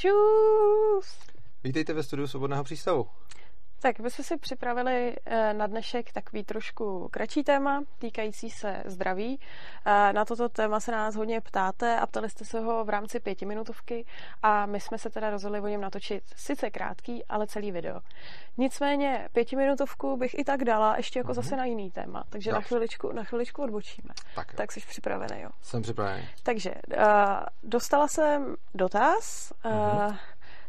Čus! Vítejte ve studiu Svobodného přístavu. Tak my jsme si připravili eh, na dnešek takový trošku kratší téma, týkající se zdraví. Eh, na toto téma se nás hodně ptáte a ptali jste se ho v rámci pětiminutovky a my jsme se teda rozhodli o něm natočit sice krátký, ale celý video. Nicméně pětiminutovku bych i tak dala ještě jako mm-hmm. zase na jiný téma, takže na chviličku, na chviličku odbočíme. Tak, tak jsi připravený, jo? Jsem připravený. Takže uh, dostala jsem dotaz. Mm-hmm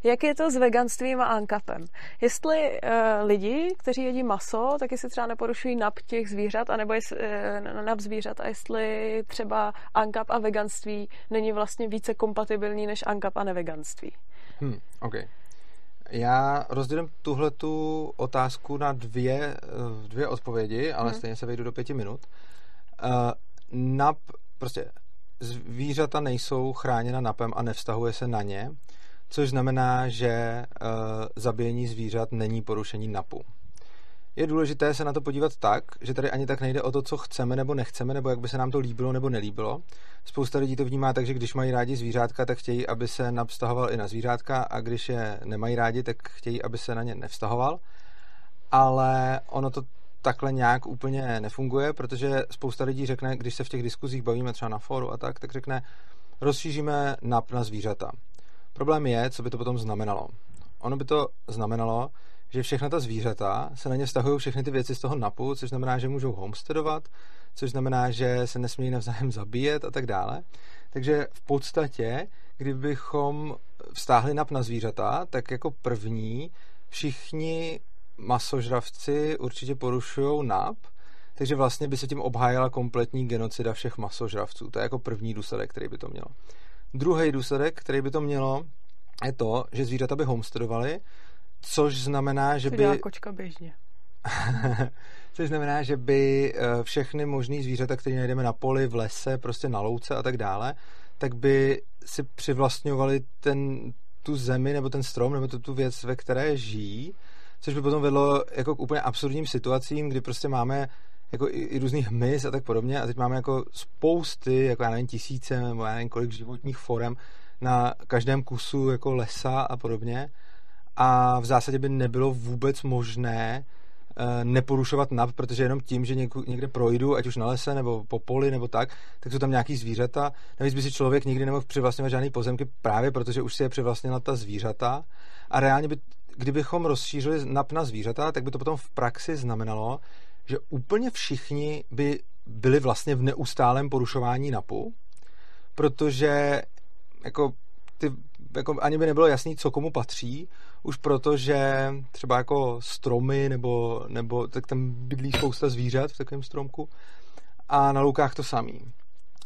jak je to s veganstvím a ankapem. Jestli uh, lidi, kteří jedí maso, tak jestli třeba neporušují nap těch zvířat, anebo jestli, uh, nap zvířat a jestli třeba ankap a veganství není vlastně více kompatibilní než ankap a neveganství. Hmm, OK. Já rozdělím tuhle tu otázku na dvě, eh, dvě odpovědi, ale hmm. stejně se vejdu do pěti minut. Uh, nap, prostě zvířata nejsou chráněna napem a nevztahuje se na ně což znamená, že uh, zabíjení zvířat není porušení NAPu. Je důležité se na to podívat tak, že tady ani tak nejde o to, co chceme nebo nechceme, nebo jak by se nám to líbilo nebo nelíbilo. Spousta lidí to vnímá tak, že když mají rádi zvířátka, tak chtějí, aby se NAP vztahoval i na zvířátka a když je nemají rádi, tak chtějí, aby se na ně nevztahoval. Ale ono to takhle nějak úplně nefunguje, protože spousta lidí řekne, když se v těch diskuzích bavíme třeba na fóru a tak, tak řekne, rozšíříme NAP na zvířata. Problém je, co by to potom znamenalo. Ono by to znamenalo, že všechna ta zvířata se na ně vztahují všechny ty věci z toho napu, což znamená, že můžou homesteadovat, což znamená, že se nesmí navzájem zabíjet a tak dále. Takže v podstatě, kdybychom vztáhli nap na zvířata, tak jako první všichni masožravci určitě porušují nap, takže vlastně by se tím obhájila kompletní genocida všech masožravců. To je jako první důsledek, který by to mělo. Druhý důsledek, který by to mělo, je to, že zvířata by homesteadovaly, což znamená, že Co by... kočka běžně. což znamená, že by všechny možný zvířata, které najdeme na poli, v lese, prostě na louce a tak dále, tak by si přivlastňovali ten, tu zemi nebo ten strom nebo tu, tu věc, ve které žijí, což by potom vedlo jako k úplně absurdním situacím, kdy prostě máme jako i, i různých hmyz a tak podobně a teď máme jako spousty, jako já nevím, tisíce nebo já nevím kolik životních forem na každém kusu jako lesa a podobně a v zásadě by nebylo vůbec možné eh, neporušovat NAP, protože jenom tím, že někde projdu, ať už na lese nebo po poli nebo tak, tak jsou tam nějaký zvířata. Navíc by si člověk nikdy nemohl přivlastňovat žádný pozemky právě protože už si je přivlastnila ta zvířata. A reálně by, kdybychom rozšířili NAP na zvířata, tak by to potom v praxi znamenalo, že úplně všichni by byli vlastně v neustálém porušování NAPu, protože jako ty, jako ani by nebylo jasný, co komu patří, už proto, že třeba jako stromy nebo, nebo tak tam bydlí spousta zvířat v takovém stromku a na loukách to samý.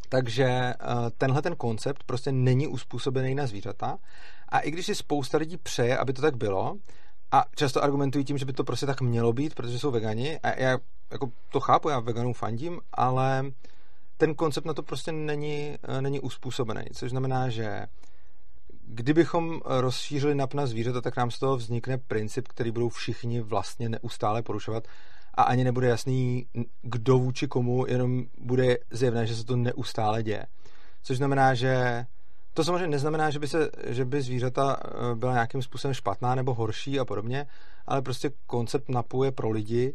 Takže eh, tenhle ten koncept prostě není uspůsobený na zvířata a i když si spousta lidí přeje, aby to tak bylo, a často argumentují tím, že by to prostě tak mělo být, protože jsou vegani. A já jako to chápu, já veganům fandím, ale ten koncept na to prostě není, eh, není uspůsobený. Což znamená, že kdybychom rozšířili nap na zvířata, tak nám z toho vznikne princip, který budou všichni vlastně neustále porušovat a ani nebude jasný, kdo vůči komu, jenom bude zjevné, že se to neustále děje. Což znamená, že to samozřejmě neznamená, že by, se, že by zvířata eh, byla nějakým způsobem špatná nebo horší a podobně, ale prostě koncept NAPu je pro lidi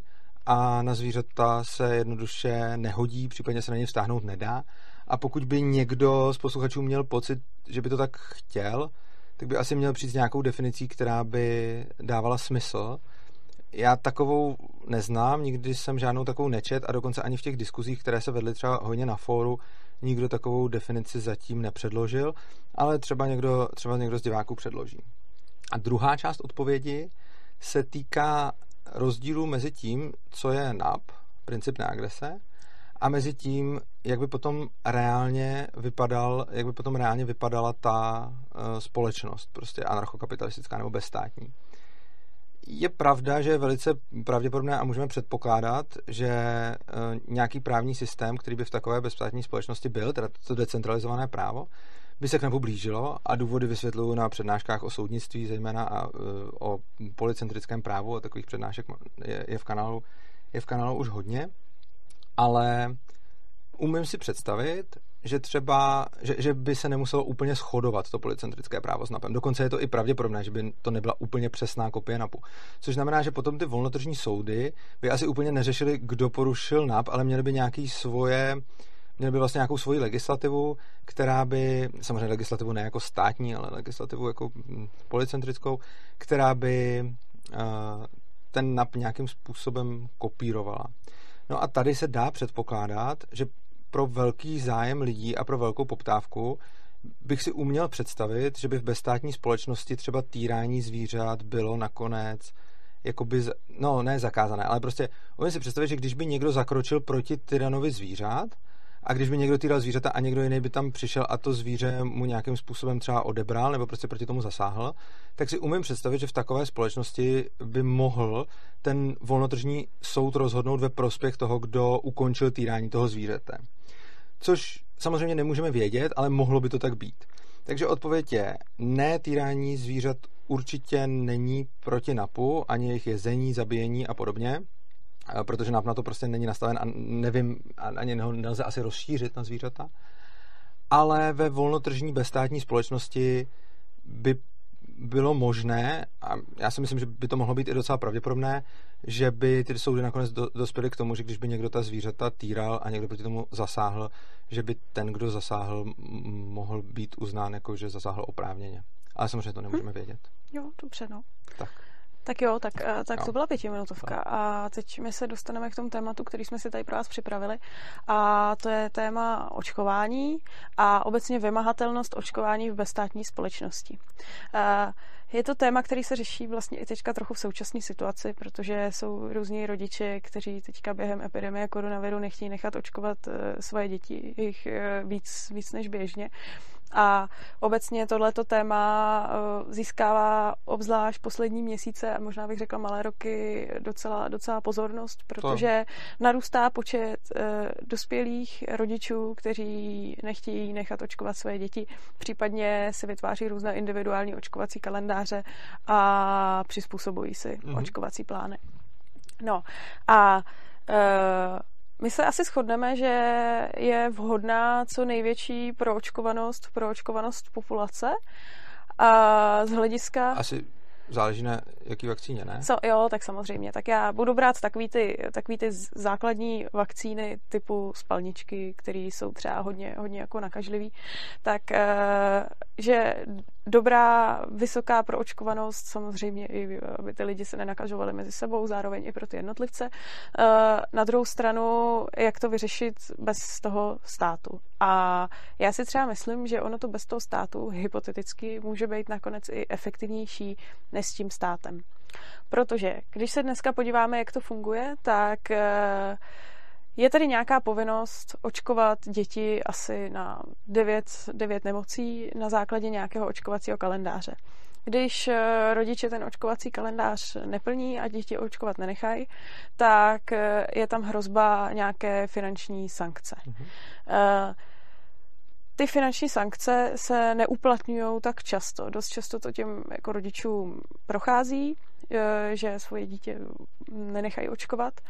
a na zvířata se jednoduše nehodí, případně se na ně vztáhnout nedá. A pokud by někdo z posluchačů měl pocit, že by to tak chtěl, tak by asi měl přijít s nějakou definicí, která by dávala smysl. Já takovou neznám, nikdy jsem žádnou takovou nečet a dokonce ani v těch diskuzích, které se vedly třeba hodně na fóru, nikdo takovou definici zatím nepředložil, ale třeba někdo, třeba někdo z diváků předloží. A druhá část odpovědi se týká rozdílu mezi tím, co je NAP, princip neagrese, a mezi tím, jak by potom reálně vypadal, jak by potom reálně vypadala ta uh, společnost, prostě anarchokapitalistická nebo bezstátní. Je pravda, že je velice pravděpodobné a můžeme předpokládat, že uh, nějaký právní systém, který by v takové bezstátní společnosti byl, teda to decentralizované právo, by se k nebu blížilo a důvody vysvětluju na přednáškách o soudnictví, zejména a uh, o policentrickém právu a takových přednášek je, je, v kanálu, je v kanálu už hodně, ale umím si představit, že třeba, že, že by se nemuselo úplně shodovat to policentrické právo s NAPem. Dokonce je to i pravděpodobné, že by to nebyla úplně přesná kopie NAPu. Což znamená, že potom ty volnotržní soudy by asi úplně neřešili, kdo porušil NAP, ale měli by nějaký svoje měli by vlastně nějakou svoji legislativu, která by, samozřejmě legislativu ne jako státní, ale legislativu jako hm, policentrickou, která by uh, ten NAP nějakým způsobem kopírovala. No a tady se dá předpokládat, že pro velký zájem lidí a pro velkou poptávku bych si uměl představit, že by v bezstátní společnosti třeba týrání zvířat bylo nakonec jakoby, no ne zakázané, ale prostě umím si představit, že když by někdo zakročil proti tyranovi zvířat, a když by někdo týral zvířata a někdo jiný by tam přišel a to zvíře mu nějakým způsobem třeba odebral nebo prostě proti tomu zasáhl, tak si umím představit, že v takové společnosti by mohl ten volnotržní soud rozhodnout ve prospěch toho, kdo ukončil týrání toho zvířete. Což samozřejmě nemůžeme vědět, ale mohlo by to tak být. Takže odpověď je, ne, týrání zvířat určitě není proti NAPu, ani jejich jezení, zabíjení a podobně protože NAP na to prostě není nastaven a nevím, ani ho nelze asi rozšířit na zvířata. Ale ve volnotržní bezstátní společnosti by bylo možné, a já si myslím, že by to mohlo být i docela pravděpodobné, že by ty soudy nakonec do, dospěly k tomu, že když by někdo ta zvířata týral a někdo proti tomu zasáhl, že by ten, kdo zasáhl, mohl být uznán jako, že zasáhl oprávněně. Ale samozřejmě to nemůžeme vědět. Jo, dobře, no. Tak. Tak jo, tak, eh, tak to byla pětiminutovka. A teď my se dostaneme k tomu tématu, který jsme si tady pro vás připravili. A to je téma očkování a obecně vymahatelnost očkování v bezstátní společnosti. Eh, je to téma, který se řeší vlastně i teďka trochu v současné situaci, protože jsou různí rodiče, kteří teďka během epidemie koronaviru nechtějí nechat očkovat eh, svoje děti, jich víc, víc než běžně. A obecně tohleto téma eh, získává obzvlášť poslední měsíce a možná bych řekla malé roky docela, docela pozornost, protože to. narůstá počet eh, dospělých rodičů, kteří nechtějí nechat očkovat své děti, případně si vytváří různé individuální očkovací kalendáře a přizpůsobují si mm-hmm. očkovací plány. No a eh, my se asi shodneme, že je vhodná co největší proočkovanost, proočkovanost populace. A z hlediska... Asi záleží na jaký vakcíně, ne? Co, jo, tak samozřejmě. Tak já budu brát takový ty, takový ty základní vakcíny typu spalničky, které jsou třeba hodně, hodně jako nakažlivý. Tak, eh, že dobrá, vysoká proočkovanost, samozřejmě i aby ty lidi se nenakažovali mezi sebou, zároveň i pro ty jednotlivce. Eh, na druhou stranu, jak to vyřešit bez toho státu. A já si třeba myslím, že ono to bez toho státu hypoteticky může být nakonec i efektivnější než s tím státem. Protože když se dneska podíváme, jak to funguje, tak eh, je tady nějaká povinnost očkovat děti asi na 9, 9 nemocí na základě nějakého očkovacího kalendáře. Když eh, rodiče ten očkovací kalendář neplní a děti očkovat nenechají, tak eh, je tam hrozba nějaké finanční sankce. Mm-hmm. Ty finanční sankce se neuplatňují tak často. Dost často to těm jako rodičům prochází, že svoje dítě nenechají očkovat.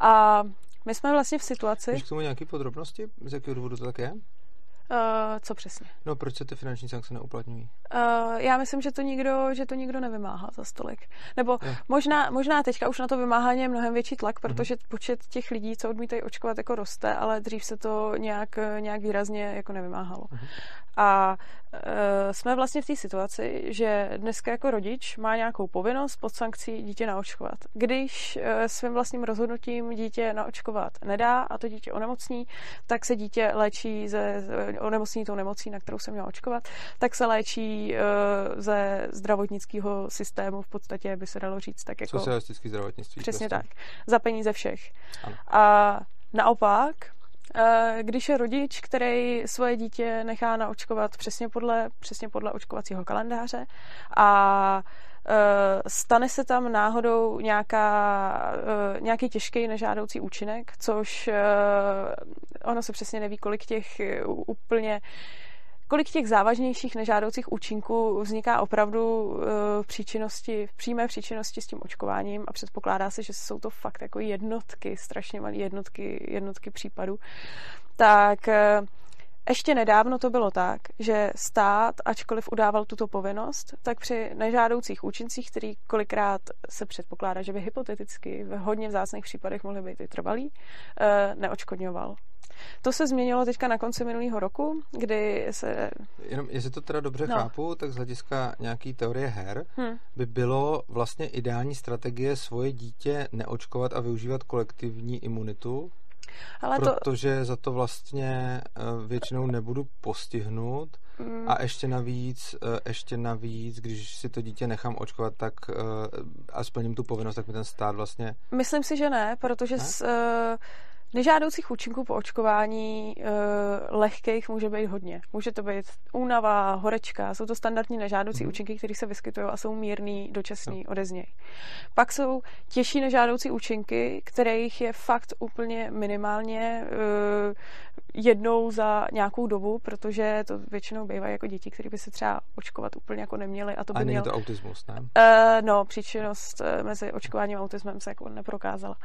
A my jsme vlastně v situaci... Víš k tomu nějaké podrobnosti, z jakého důvodu to tak je? Uh, co přesně? No, proč se ty finanční sankce neuplatňují? Uh, já myslím, že to nikdo, že to nikdo nevymáhá za stolik. Nebo možná, možná teďka už na to vymáhání je mnohem větší tlak, mhm. protože uh-huh. počet těch lidí, co odmítají očkovat, jako roste, ale dřív se to nějak, nějak výrazně jako nevymáhalo. Uh-huh. A e, jsme vlastně v té situaci, že dneska jako rodič má nějakou povinnost pod sankcí dítě naočkovat. Když e, svým vlastním rozhodnutím dítě naočkovat nedá a to dítě onemocní, tak se dítě léčí ze onemocní tou nemocí, na kterou se mělo očkovat, tak se léčí e, ze zdravotnického systému, v podstatě by se dalo říct tak jako... Socialistický zdravotnictví. Přesně prostě. tak. Za peníze všech. Ano. A naopak, Eh, když je rodič, který svoje dítě nechá naočkovat přesně podle, přesně podle očkovacího kalendáře a eh, stane se tam náhodou nějaká, eh, nějaký těžký nežádoucí účinek, což ono se přesně neví, kolik těch úplně kolik těch závažnějších nežádoucích účinků vzniká opravdu v příčinnosti, v přímé příčinnosti s tím očkováním a předpokládá se, že jsou to fakt jako jednotky, strašně malé jednotky, jednotky případů, tak ještě nedávno to bylo tak, že stát, ačkoliv udával tuto povinnost, tak při nežádoucích účincích, který kolikrát se předpokládá, že by hypoteticky v hodně vzácných případech mohly být i trvalý, eh, neočkodňoval. To se změnilo teďka na konci minulého roku, kdy se... Jenom, jestli to teda dobře no. chápu, tak z hlediska nějaký teorie her hmm. by bylo vlastně ideální strategie svoje dítě neočkovat a využívat kolektivní imunitu, ale protože to... za to vlastně eh, většinou nebudu postihnut mm. a ještě navíc, eh, ještě navíc, když si to dítě nechám očkovat, tak eh, a splním tu povinnost, tak mi ten stát vlastně... Myslím si, že ne, protože ne? S, uh Nežádoucích účinků po očkování e, lehkých může být hodně. Může to být únava, horečka, jsou to standardní nežádoucí mm. účinky, které se vyskytují a jsou mírný, dočasný no. odezněj. Pak jsou těžší nežádoucí účinky, kterých je fakt úplně minimálně e, jednou za nějakou dobu, protože to většinou bývají jako děti, které by se třeba očkovat úplně jako neměly. A to by a není měl... to autismus, ne? E, no, příčinnost mezi očkováním a autismem se jako neprokázala.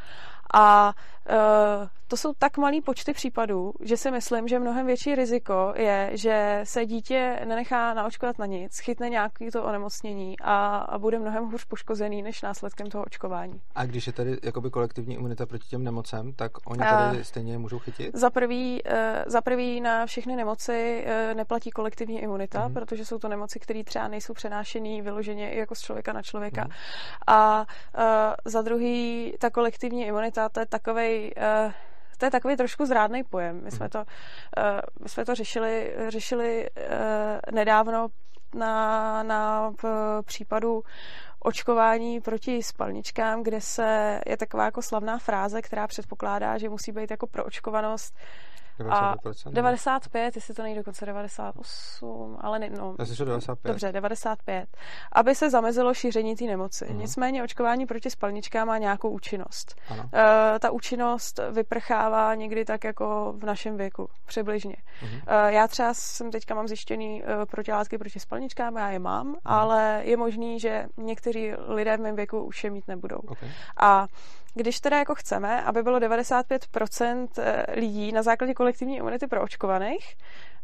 A e, to jsou tak malý počty případů, že si myslím, že mnohem větší riziko je, že se dítě nenechá naočkovat na nic, chytne nějaký to onemocnění a, a bude mnohem hůř poškozený než následkem toho očkování. A když je tady jakoby kolektivní imunita proti těm nemocem, tak oni tady a stejně můžou chytit? Za prvý, uh, za prvý na všechny nemoci uh, neplatí kolektivní imunita, mm-hmm. protože jsou to nemoci, které třeba nejsou přenášený vyloženě jako z člověka na člověka. Mm-hmm. A uh, za druhý, ta kolektivní imunita, to je takovej to je takový trošku zrádný pojem. My jsme mhm. to, uh, my jsme to řešili, řešili uh, nedávno na, na případu očkování proti spalničkám, kde se je taková jako slavná fráze, která předpokládá, že musí být jako proočkovanost 95%, a 95, jestli to nejde dokonce 98, ale ne, no. Já 95. Dobře, 95. Aby se zamezilo šíření té nemoci. Uh-huh. Nicméně očkování proti spalničkám má nějakou účinnost. Ano. Uh, ta účinnost vyprchává někdy tak jako v našem věku, přibližně. Uh-huh. Uh, já třeba jsem teďka mám zjištěný uh, protilátky proti spalničkám, já je mám, uh-huh. ale je možný, že někteří lidé v mém věku už je mít nebudou. Okay. A když teda jako chceme, aby bylo 95% eh, lidí na základě kolektivní imunity proočkovaných,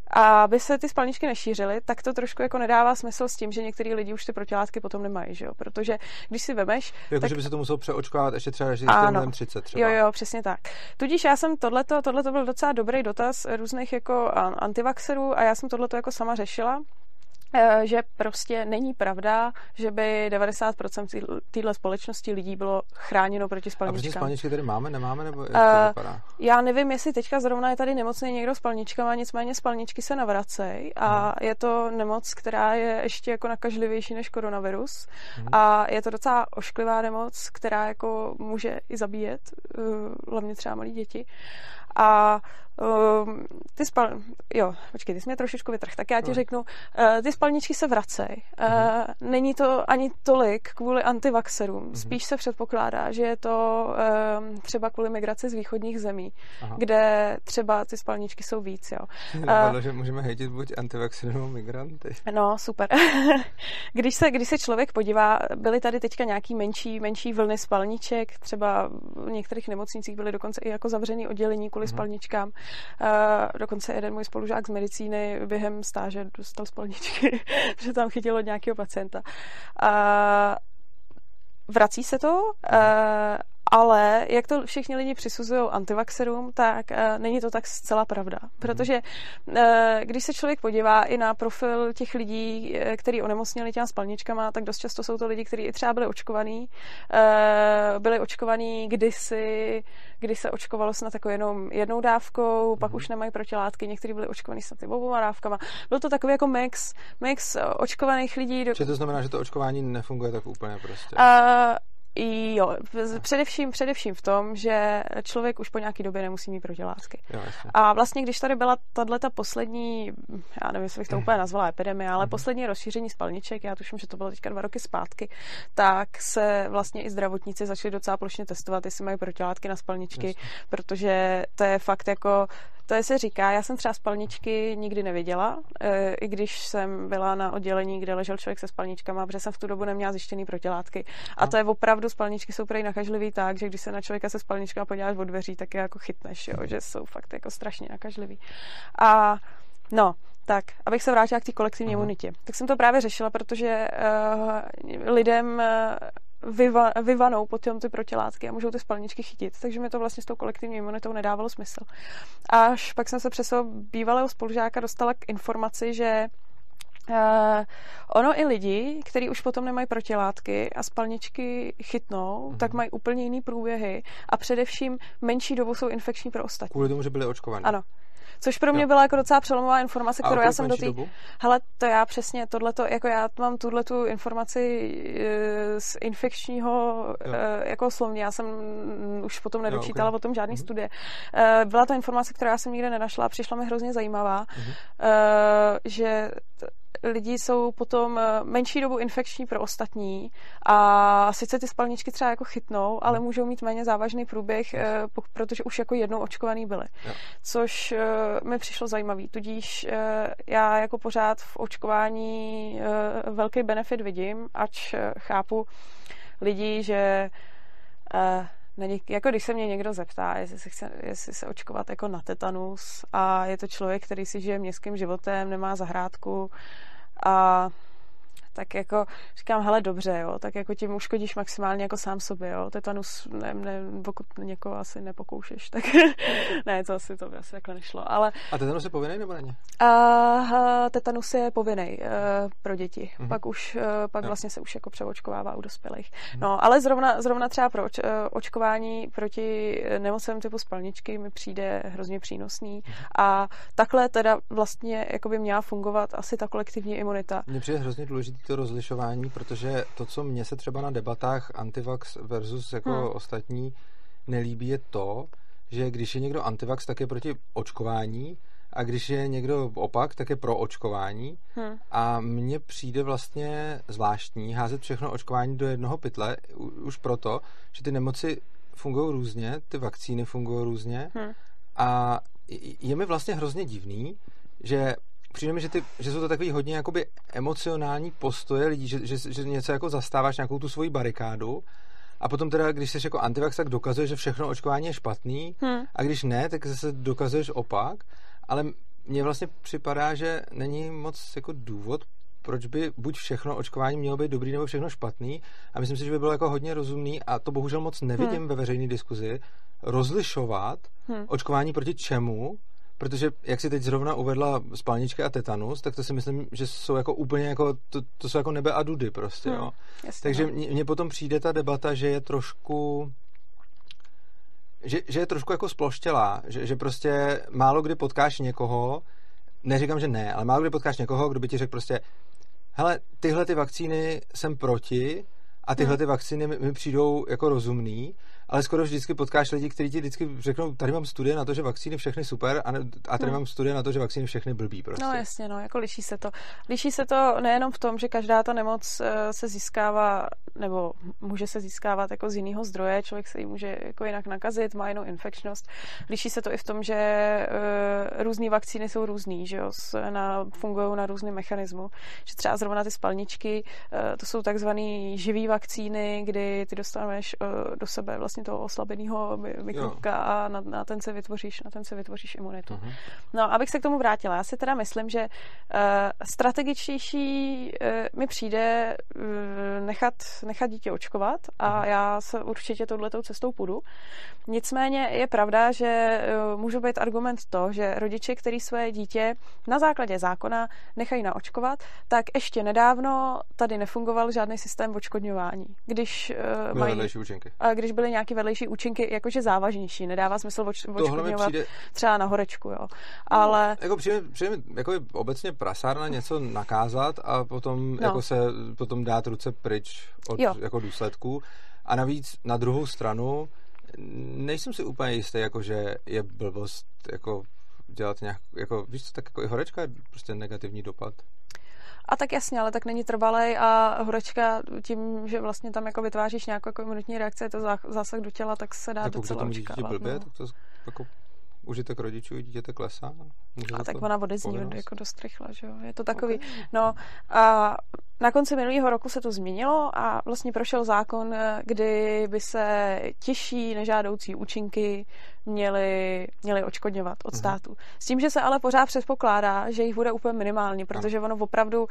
a aby se ty spalničky nešířily, tak to trošku jako nedává smysl s tím, že některý lidi už ty protilátky potom nemají, že jo? Protože když si vemeš... Jako, tak... že by se to muselo přeočkovávat ještě třeba, když ano. 30 třeba. Jo, jo, přesně tak. Tudíž já jsem tohleto, tohleto byl docela dobrý dotaz různých jako antivaxerů a já jsem tohleto jako sama řešila že prostě není pravda, že by 90% téhle společnosti lidí bylo chráněno proti spalničkám. A proti spalničky tady máme, nemáme, nebo jak to uh, vypadá? Já nevím, jestli teďka zrovna je tady nemocný někdo spalničkama, nicméně spalničky se navracejí a hmm. je to nemoc, která je ještě jako nakažlivější než koronavirus hmm. a je to docela ošklivá nemoc, která jako může i zabíjet, uh, hlavně třeba malí děti. A uh, ty spal... Jo, počkej, ty jsi mě trošičku vytrh, tak já ti no. řeknu, uh, ty spalničky se vracej. Uh, mm-hmm. Není to ani tolik kvůli antivaxerům. Mm-hmm. Spíš se předpokládá, že je to uh, třeba kvůli migraci z východních zemí, Aha. kde třeba ty spalničky jsou víc, jo. Napadlo, uh, že můžeme hejtit buď antivaxery nebo migranty. No, super. když, se, když se člověk podívá, byly tady teďka nějaký menší, menší vlny spalniček, třeba v některých nemocnicích byly dokonce i jako zavřený oddělení kvůli mm-hmm. spalničkám. Dokonce jeden můj spolužák z medicíny během stáže dostal spalničky, že tam chytilo nějakého pacienta. Uh, vrací se to, uh, ale jak to všichni lidi přisuzují antivaxerům, tak uh, není to tak zcela pravda. Mhm. Protože uh, když se člověk podívá i na profil těch lidí, eh, který onemocněli těma spalničkama, tak dost často jsou to lidi, kteří třeba byli očkovaní. Uh, byli očkovaní kdysi, kdy se očkovalo snad jako jenom jednou dávkou, pak mm. už nemají protilátky, někteří byli očkovaní snad i oboma dávkama. Byl to takový jako mix, mix očkovaných lidí. Do... Či to znamená, že to očkování nefunguje tak úplně prostě? Uh, Jo, především, především v tom, že člověk už po nějaké době nemusí mít protilátky. Jo, a vlastně, když tady byla tato poslední, já nevím, jestli bych to úplně nazvala epidemie, ale mm-hmm. poslední rozšíření spalniček, já tuším, že to bylo teďka dva roky zpátky, tak se vlastně i zdravotníci začali docela plošně testovat, jestli mají protilátky na spalničky, Jasně. protože to je fakt jako to je se říká, já jsem třeba spalničky nikdy neviděla, e, i když jsem byla na oddělení, kde ležel člověk se spalničkama, protože jsem v tu dobu neměla zjištěný protilátky. A to je opravdu, spalničky jsou prej nakažlivý tak, že když se na člověka se spalničkama podíváš od dveří, tak je jako chytneš, jo, že jsou fakt jako strašně nakažlivý. A No, tak, abych se vrátila k té kolektivní Mhm. imunitě. Tak jsem to právě řešila, protože uh, lidem uh, vyva, vyvanou potom ty protilátky a můžou ty spalničky chytit. Takže mi to vlastně s tou kolektivní imunitou nedávalo smysl. Až pak jsem se přes bývalého spolužáka dostala k informaci, že Uh, ono i lidi, kteří už potom nemají protilátky a spalničky chytnou, Mhm. tak mají úplně jiný průběhy a především menší dobu jsou infekční pro ostatní. Kvůli tomu, že byli očkovaní. Ano. Což pro mě Jo. byla jako docela přelomová informace, kterou já jsem do té... Hele, to já přesně, tohleto, jako já mám tuhle tu informaci eh, z infekčního Jo. eh, jako slovně, já jsem už potom nedočítala ok. o tom žádný Mhm. studie. Eh, Byla to informace, kterou já jsem nikde nenašla a přišla mi hrozně zajímavá, Mhm. eh, že t- lidi jsou potom eh, menší dobu infekční pro ostatní a sice ty spalničky třeba jako chytnou, ale můžou mít méně závažný průběh, eh, protože už jako jednou očkovaný byli. Jo. Což eh, mi přišlo zajímavý. Tudíž já jako pořád v očkování velký benefit vidím, ač chápu lidi, že něk- jako když se mě někdo zeptá, jestli se, chce, jestli se očkovat jako na tetanus a je to člověk, který si žije městským životem, nemá zahrádku a tak jako říkám, hele, dobře, jo, tak jako tím uškodíš maximálně jako sám sobě, jo, tetanus, ne, ne, pokud někoho asi nepokoušeš, tak ne, to asi, to by asi takhle nešlo, ale A tetanus je povinný nebo není? a tetanus je povinný uh, pro děti. Mhm. Mm-hmm. Pak už, uh, pak Jo. vlastně se už jako přeočkovává u dospělých. Mhm. No, ale zrovna, zrovna třeba pro oč, uh, očkování proti nemocem typu spalničky mi přijde hrozně přínosný. Mhm. A takhle teda vlastně jako by měla fungovat asi ta kolektivní imunita. Mně přijde hrozně důležité to rozlišování, protože to, co mně se třeba na debatách antivax versus jako Hmm. ostatní nelíbí, je to, že když je někdo antivax, tak je proti očkování a když je někdo opak, tak je pro očkování. Hm. A mně přijde vlastně zvláštní házet všechno očkování do jednoho pytle, už proto, že ty nemoci fungují různě, ty vakcíny fungují různě Hm. a je mi vlastně hrozně divný, že přijde mi, že, ty, že jsou to takový hodně jakoby emocionální postoje lidí, že, že, že něco jako zastáváš nějakou tu svoji barikádu a potom teda, když jsi jako antivax, tak dokazuješ, že všechno očkování je špatný Hm. a když ne, tak zase dokazuješ opak, ale mně vlastně připadá, že není moc jako důvod, proč by buď všechno očkování mělo být dobrý, nebo všechno špatný. A myslím si, že by bylo jako hodně rozumný, a to bohužel moc nevidím Hmm. ve veřejné diskuzi, rozlišovat Hm. očkování proti čemu, protože jak si teď zrovna uvedla spalničky a tetanus, tak to si myslím, že jsou jako úplně jako, to, to jsou jako nebe a dudy prostě, Hm. jo. Jasně, Takže no. mně mně potom přijde ta debata, že je trošku že, že je trošku jako sploštělá, že, že prostě málo kdy potkáš někoho, neříkám, že ne, ale málo kdy potkáš někoho, kdo by ti řekl prostě hele, tyhle ty vakcíny jsem proti a tyhle Hmm. ty vakcíny mi, mi přijdou jako rozumný, ale skoro vždycky potkáš lidi, kteří ti vždycky řeknou, tady mám studie na to, že vakcíny všechny super a, ne, a tady Hmm. mám studie na to, že vakcíny všechny blbý prostě. No jasně, no, jako liší se to. Liší se to nejenom v tom, že každá ta nemoc eh, se získává, nebo může se získávat jako z jiného zdroje, člověk se jí může jako jinak nakazit, má jinou infekčnost. Liší se to i v tom, že uh, různé vakcíny jsou různý, že jo, na, fungují na různém mechanismu. Že třeba zrovna ty spalničky, uh, to jsou takzvané živý vakcíny, kdy ty dostaneš do sebe vlastně toho oslabeného mikrobka a na, na, ten se vytvoříš, na ten se vytvoříš imunitu. Mhm. No, abych se k tomu vrátila, já si teda myslím, že uh, strategičtější uh, mi přijde uh, nechat, nechat dítě očkovat a Mhm. já se určitě touhletou cestou půjdu. Nicméně je pravda, že uh, může být argument to, že rodiče, který své dítě na základě zákona nechají naočkovat, tak ještě nedávno tady nefungoval žádný systém očkodňování. Když, uh, Byly mají, a když byly nějaké vedlejší účinky, jakože závažnější, nedává smysl oč, očkodňovat přijde, třeba na horečku, jo. Ale Jako přijde, přijde jako je obecně prasárna něco nakázat a potom No. jako se potom dát ruce pryč od Jo. jako důsledků. A navíc na druhou stranu nejsem si úplně jistý, jako že je blbost jako dělat nějak, jako víš co, tak jako i horečka je prostě negativní dopad. A tak jasně, ale tak není trvalej a horečka tím, že vlastně tam jako vytváříš nějakou jako imunitní reakci, je to zá- zásah do těla, tak se dá tak docela dítěti očekávat. blbě, no. tak to jako užitek rodičů dítěte klesá. Může A tak to ona odezní jako dost rychle, že jo. Je to takový, Ok. no a na konci minulého roku se to změnilo a vlastně prošel zákon, eh, kdy by se těžší nežádoucí účinky měly, měly očkodňovat od mhm. státu. S tím, že se ale pořád předpokládá, že jich bude úplně minimálně, protože ono opravdu uh,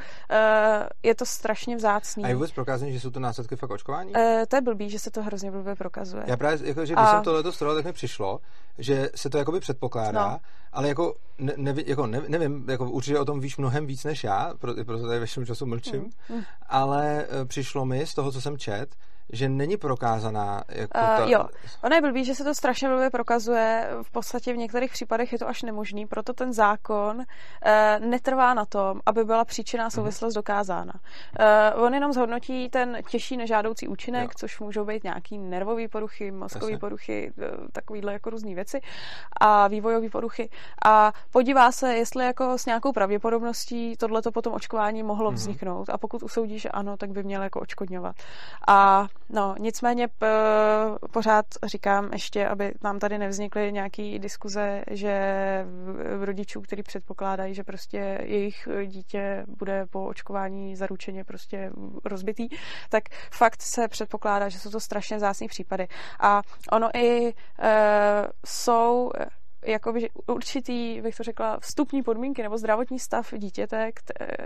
je to strašně vzácný. A je vůbec prokázané, že jsou to následky fakt očkování? Uh, to je blbý, že se to hrozně blbě prokazuje. Já právě, jako, že když a... jsem to letos studoval, tak mi přišlo, že se to jakoby předpokládá, no. ale jako, ne, ne, jako ne, nevím, jako určitě o tom víš mnohem víc než já, proto, proto tady ve všem času mlčím, mm. Ale uh, přišlo mi z toho, co jsem čet, že není prokázaná jako uh, ta... Jo, ono je blbý, že se to strašně blbě prokazuje, v podstatě v některých případech je to až nemožný, proto ten zákon uh, netrvá na tom, aby byla příčinná mhm. souvislost uh-huh. dokázána. Uh, on jenom zhodnotí ten těžší nežádoucí účinek, jo. což můžou být nějaký nervové poruchy, mozkové poruchy, takovýhle jako různé věci a vývojové poruchy a podívá se, jestli jako s nějakou pravděpodobností tohleto potom očkování mohlo uh-huh. vzniknout a pokud usoudí, že ano, tak by měl jako očkodňovat. A No, nicméně p- pořád říkám ještě, aby nám tady nevznikly nějaký diskuze, že v rodičů, který předpokládají, že prostě jejich dítě bude po očkování zaručeně prostě rozbitý, tak fakt se předpokládá, že jsou to strašně zásný případy. A ono i e, jsou jakoby určitý, bych to řekla, vstupní podmínky nebo zdravotní stav dítěte,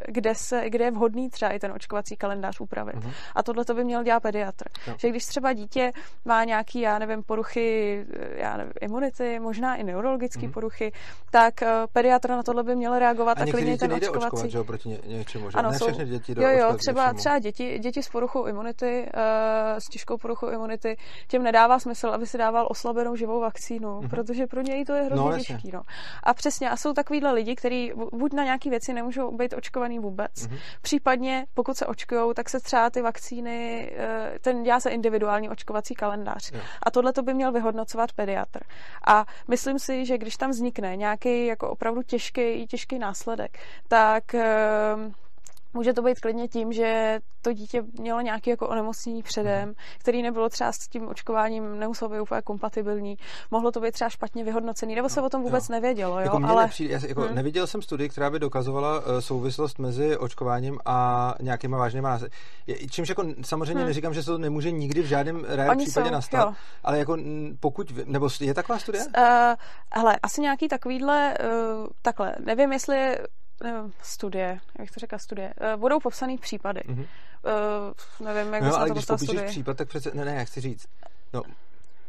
kde, se, kde je vhodný třeba i ten očkovací kalendář upravit. Uh-huh. A tohle to by měl dělat pediatr. No. Že když třeba dítě má nějaký, já nevím, poruchy já nevím, imunity, možná i neurologické uh-huh. poruchy, tak uh, pediatr na tohle by měl reagovat a, a klidně ten očkovací. Očkovat, že proti ně, něčemu, že? Ano, ne jsou, všechny děti jo, jo, třeba, třeba děti, děti s poruchou imunity, uh, s těžkou poruchou imunity, těm nedává smysl, aby si dával oslabenou živou vakcínu, uh-huh. protože pro něj to je hrozně no, těžký. No. A přesně, a jsou takovýhle lidi, kteří buď na nějaké věci nemůžou být očkovaný vůbec, mm-hmm. případně pokud se očkují, tak se třeba ty vakcíny, eh, ten dělá se individuální očkovací kalendář. Jo. A tohle to by měl vyhodnocovat pediatr. A myslím si, že když tam vznikne nějaký jako opravdu těžký, těžký následek, tak ehm, Může to být klidně tím, že to dítě mělo nějaké jako onemocnění předem, který nebylo třeba s tím očkováním, nemuselo být úplně kompatibilní. Mohlo to být třeba špatně vyhodnocený, nebo se no, o tom vůbec jo. nevědělo. Jo? Jako ale... nepřijde, jako hmm. Neviděl jsem studii, která by dokazovala uh, souvislost mezi očkováním a nějakýma vážnýma následky. Čímž jako samozřejmě hmm. neříkám, že se to nemůže nikdy v žádném reálném případě jsou, nastat, jo. ale jako pokud, nebo je taková studie? Uh, hele, asi nějaký takovýhle, uh, takhle, nevím, jestli studie, jak to řekla, studie, uh, budou popsaný případy. Mm-hmm. Uh, nevím, jak no, ale to když popíšeš studie. případ, tak přece, ne, ne, jak chci říct, no,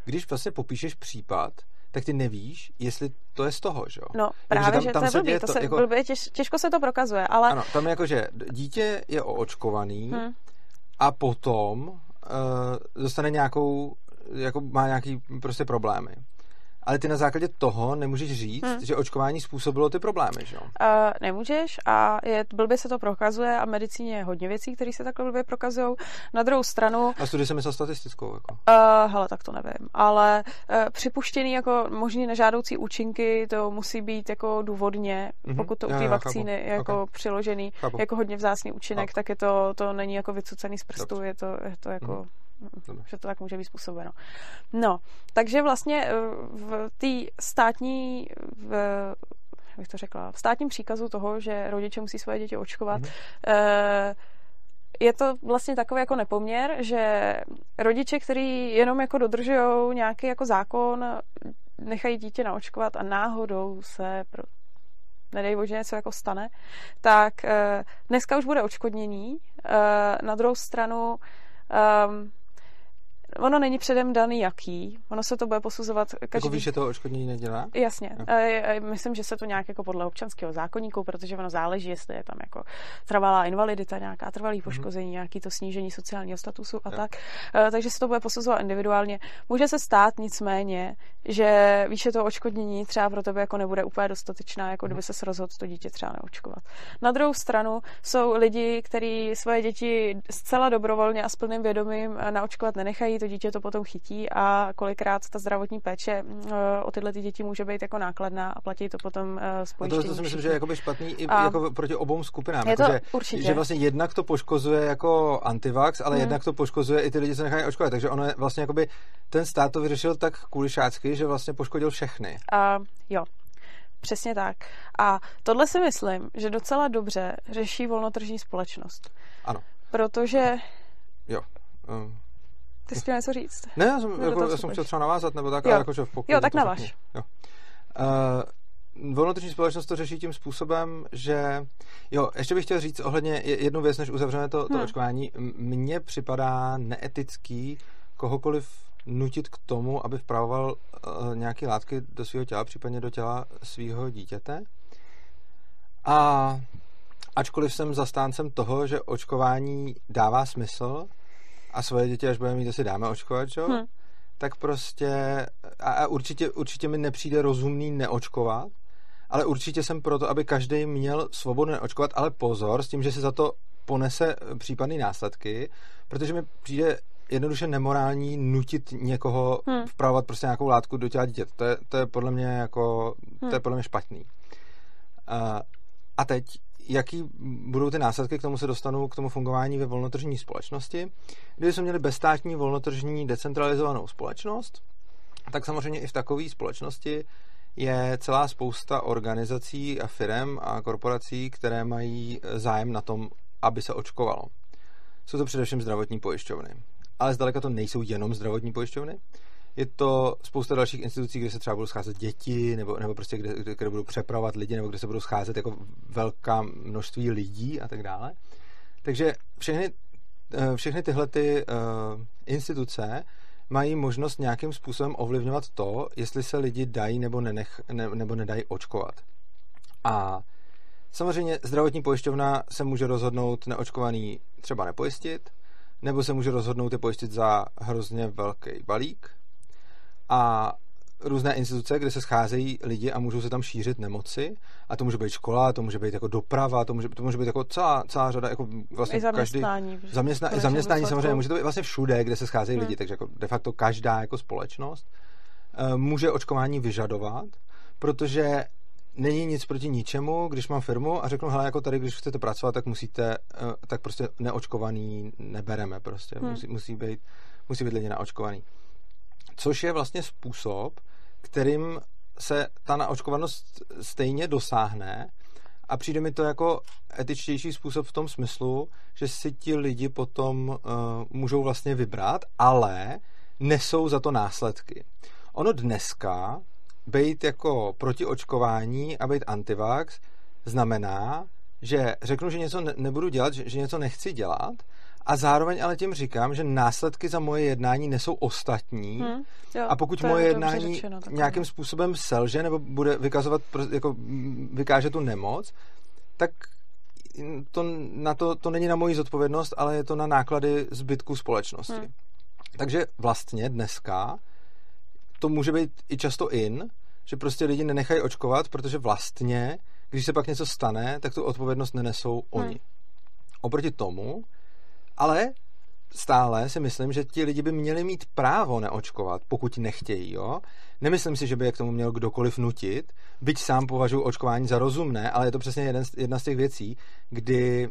když vlastně popíšeš případ, tak ty nevíš, jestli to je z toho, že jo? No, právě, tam, že tam to je blbý, to, se, jako, blbý těž, těžko se to prokazuje, ale... Ano, tam je jako, že dítě je oočkovaný hmm. a potom uh, dostane nějakou, jako má nějaký prostě problémy ale ty na základě toho nemůžeš říct, hmm. že očkování způsobilo ty problémy, že jo? Uh, nemůžeš a je, blbě se to prokazuje a v medicíně je hodně věcí, které se takhle blbě prokazují. Na druhou stranu... A studie se myslel statistickou, jako? Uh, hele, tak to nevím, ale uh, připuštěný jako možný nežádoucí účinky, to musí být jako důvodně, mm-hmm. pokud to u té vakcíny je jako okay. přiložený chápu. jako hodně vzácný účinek, chápu. tak je to, to není jako vycucený z prstu, je to, je to jako... Mm-hmm že to tak může být způsobeno. No, takže vlastně eh, v té státní v, jak bych to řekla, v státním příkazu toho, že rodiče musí svoje děti očkovat, mm-hmm. je to vlastně takový jako nepoměr, že rodiče, kteří jenom jako dodržují nějaký jako zákon, nechají dítě naočkovat a náhodou se pro nedej bože něco jako stane, tak eh, dneska už bude očkodnění. Na druhou stranu ehm, Ono není předem daný jaký, ono se to bude posuzovat každý... Jako víš, že to očkodnění nedělá? Jasně. No. Myslím, že se to nějak jako podle občanského zákonníku, protože ono záleží, jestli je tam jako trvalá invalidita, nějaká trvalý mhm. poškození, mm-hmm. nějaký to snížení sociálního statusu a jo. tak. E, takže se to bude posuzovat individuálně. Může se stát nicméně, že výše toho očkodnění třeba pro tebe jako nebude úplně dostatečná, jako kdyby se rozhodl to dítě třeba neočkovat. Na druhou stranu jsou lidi, kteří svoje děti zcela dobrovolně a s plným vědomím naočkovat nenechají, to dítě to potom chytí a kolikrát ta zdravotní péče mm, eh, o tyhle ty děti může být jako nákladná a platí to potom spojištění. Eh, a to, to si myslím, že je jakoby špatný i a jako proti obou skupinám. Je to jako, že, určitě. že vlastně jednak to poškozuje jako antivax, ale hmm. jednak to poškozuje i ty lidi, co nechají očkovat. Takže ono je vlastně jakoby ten stát to vyřešil tak kulišácky, že vlastně poškodil všechny. Uh, jo, Přesně tak. A tohle si myslím, že docela dobře řeší volnotržní společnost. Ano. Protože... Jo. Um, ty jsi chtěl něco říct? Ne, já jsem, jako, já jsem chtěl třeba navázat, nebo tak, jo. ale jakože v pokoji. Jo, tak navaž. Jo. Uh, volnotržní společnost to řeší tím způsobem, že jo, ještě bych chtěl říct ohledně jednu věc, než uzavřeme to, to hmm. očkování. Mně připadá neetický kohokoliv nutit k tomu, aby vpravoval uh, nějaké látky do svého těla, případně do těla svého dítěte. A ačkoliv jsem zastáncem toho, že očkování dává smysl a svoje děti, až budeme mít, asi dáme očkovat, čo? Hmm. tak prostě a, a určitě, určitě mi nepřijde rozumný neočkovat, ale určitě jsem proto, aby každý měl svobodu neočkovat, ale pozor s tím, že si za to ponese případné následky, protože mi přijde jednoduše nemorální nutit někoho hmm. vpravovat prostě nějakou látku do těla dítěte. To je, to je podle mě jako, hmm. to je podle mě špatný. Uh, a teď, jaký budou ty následky, k tomu se dostanu, k tomu fungování ve volnotržní společnosti. Kdyby jsme měli bezstátní volnotržní decentralizovanou společnost, tak samozřejmě i v takové společnosti je celá spousta organizací a firm a korporací, které mají zájem na tom, aby se očkovalo. Jsou to především zdravotní pojišťovny. Ale zdaleka to nejsou jenom zdravotní pojišťovny. Je to spousta dalších institucí, kde se třeba budou scházet děti, nebo, nebo prostě kde, kde, kde budou přepravovat lidi, nebo kde se budou scházet jako velká množství lidí a tak dále. Takže všechny, eh, všechny tyhle ty uh, instituce mají možnost nějakým způsobem ovlivňovat to, jestli se lidi dají nebo, nenech, ne, nebo nedají očkovat. A samozřejmě zdravotní pojišťovna se může rozhodnout neočkovaný třeba nepojistit, nebo se může rozhodnout je pojistit za hrozně velký balík, a různé instituce, kde se scházejí lidi a můžou se tam šířit nemoci. A to může být škola, to může být jako doprava, to může, to může být jako celá, celá řada, jako vlastně I zaměstnání. Každý, zaměstna, I zaměstnání samozřejmě, může to být vlastně všude, kde se scházejí hmm. lidi, takže jako de facto každá jako společnost uh, může očkování vyžadovat, protože není nic proti ničemu, když mám firmu a řeknu, hele, jako tady, když chcete pracovat, tak musíte, uh, tak prostě neočkovaný nebereme prostě, hmm. musí, musí být, musí být lidi naočkovaný což je vlastně způsob, kterým se ta naočkovanost stejně dosáhne a přijde mi to jako etičtější způsob v tom smyslu, že si ti lidi potom uh, můžou vlastně vybrat, ale nesou za to následky. Ono dneska být jako proti očkování a být antivax znamená, že řeknu, že něco nebudu dělat, že něco nechci dělat a zároveň ale tím říkám, že následky za moje jednání nesou ostatní hmm, jo, a pokud moje jednání řečeno, nějakým způsobem selže nebo bude vykazovat, jako vykáže tu nemoc, tak to, na to, to není na moji zodpovědnost, ale je to na náklady zbytku společnosti. Hmm. Takže vlastně dneska to může být i často in, že prostě lidi nenechají očkovat, protože vlastně, když se pak něco stane, tak tu odpovědnost nenesou oni. Hmm. Oproti tomu, ale stále si myslím, že ti lidi by měli mít právo neočkovat, pokud nechtějí, jo. Nemyslím si, že by je k tomu měl kdokoliv nutit, byť sám považuji očkování za rozumné, ale je to přesně jeden, jedna z těch věcí, kdy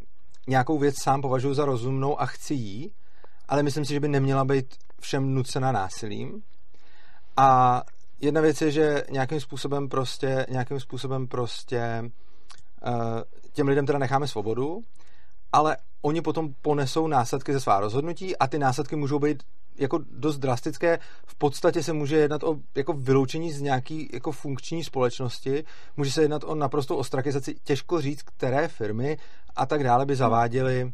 nějakou věc sám považuji za rozumnou a chci jí, ale myslím si, že by neměla být všem nucena násilím. A jedna věc je, že nějakým způsobem prostě, nějakým způsobem prostě uh, těm lidem teda necháme svobodu, ale oni potom ponesou následky ze svá rozhodnutí a ty následky můžou být jako dost drastické. V podstatě se může jednat o jako vyloučení z nějaký jako funkční společnosti, může se jednat o naprostou ostrakizaci, těžko říct, které firmy a tak dále by zaváděly uh,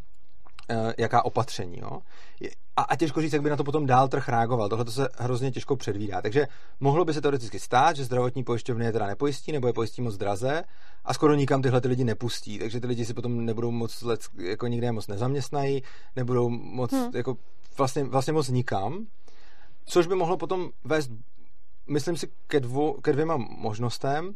jaká opatření. Jo? A, a těžko říct, jak by na to potom dál trh reagoval. Tohle to se hrozně těžko předvídá. Takže mohlo by se teoreticky stát, že zdravotní pojišťovny je teda nepojistí nebo je pojistí moc draze a skoro nikam tyhle ty lidi nepustí. Takže ty lidi si potom nebudou moc let, jako nikde moc nezaměstnají, nebudou moc hmm. jako vlastně, vlastně moc nikam. Což by mohlo potom vést, myslím si, ke, dvou, ke dvěma možnostem.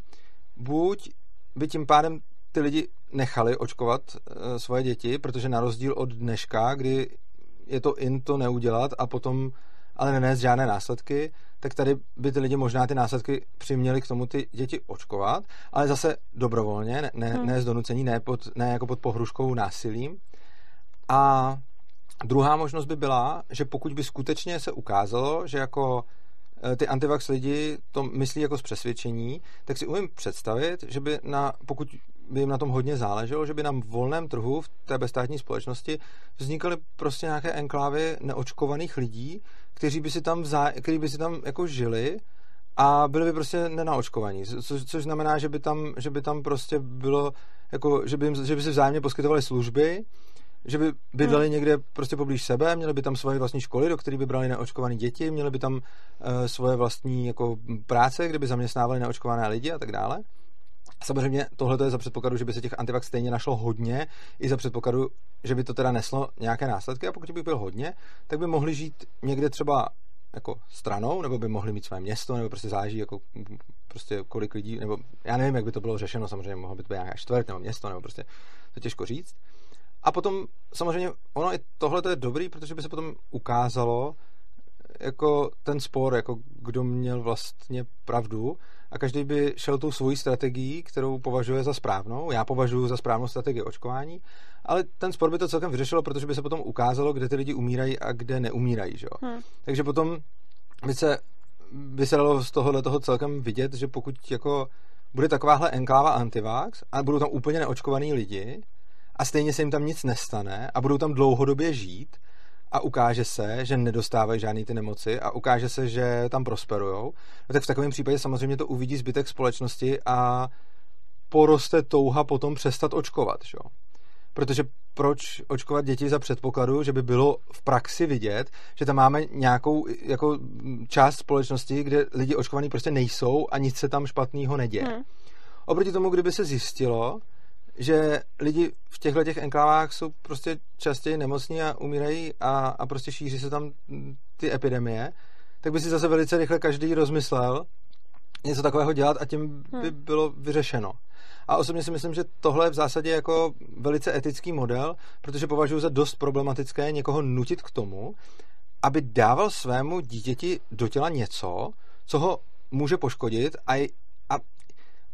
Buď by tím pádem ty lidi nechali očkovat e, svoje děti, protože na rozdíl od dneška, kdy je to in to neudělat a potom ale nenést žádné následky, tak tady by ty lidi možná ty následky přiměli k tomu ty děti očkovat, ale zase dobrovolně, ne, ne, hmm. ne z donucení, ne, pod, ne jako pod pohruškou násilím. A druhá možnost by byla, že pokud by skutečně se ukázalo, že jako e, ty antivax lidi to myslí jako z přesvědčení, tak si umím představit, že by na, pokud by jim na tom hodně záleželo, že by na volném trhu v té bezstátní společnosti vznikaly prostě nějaké enklávy neočkovaných lidí, kteří by si tam, vzá, kteří by si tam jako žili a byli by prostě nenaočkovaní, co, což znamená, že by tam, že by tam prostě bylo, jako, že, by jim, že by si vzájemně poskytovali služby, že by bydleli hmm. někde prostě poblíž sebe, měli by tam svoje vlastní školy, do kterých by brali neočkované děti, měli by tam uh, svoje vlastní jako práce, kde by zaměstnávali neočkované lidi a tak dále. Samozřejmě tohle je za předpokladu, že by se těch antivax stejně našlo hodně, i za předpokladu, že by to teda neslo nějaké následky a pokud by byl hodně, tak by mohli žít někde třeba jako stranou, nebo by mohli mít své město, nebo prostě záleží jako prostě kolik lidí, nebo já nevím, jak by to bylo řešeno, samozřejmě mohlo by to být nějaká čtvrt nebo město, nebo prostě to těžko říct. A potom samozřejmě ono i tohle je dobrý, protože by se potom ukázalo jako ten spor, jako kdo měl vlastně pravdu a každý by šel tou svojí strategií, kterou považuje za správnou. Já považuji za správnou strategii očkování, ale ten spor by to celkem vyřešilo, protože by se potom ukázalo, kde ty lidi umírají a kde neumírají. Že? Hmm. Takže potom by se, by se dalo z tohohle toho celkem vidět, že pokud jako bude takováhle enkláva antivax a budou tam úplně neočkovaný lidi, a stejně se jim tam nic nestane a budou tam dlouhodobě žít a ukáže se, že nedostávají žádný ty nemoci a ukáže se, že tam prosperujou, no tak v takovém případě samozřejmě to uvidí zbytek společnosti a poroste touha potom přestat očkovat. Že? Protože proč očkovat děti za předpokladu, že by bylo v praxi vidět, že tam máme nějakou jako část společnosti, kde lidi očkovaní prostě nejsou a nic se tam špatného neděje. Hmm. Oproti tomu, kdyby se zjistilo, že lidi v těchto těch enklávách jsou prostě častěji nemocní a umírají a, a prostě šíří se tam ty epidemie, tak by si zase velice rychle každý rozmyslel něco takového dělat a tím by hmm. bylo vyřešeno. A osobně si myslím, že tohle je v zásadě jako velice etický model, protože považuji za dost problematické někoho nutit k tomu, aby dával svému dítěti do těla něco, co ho může poškodit a, a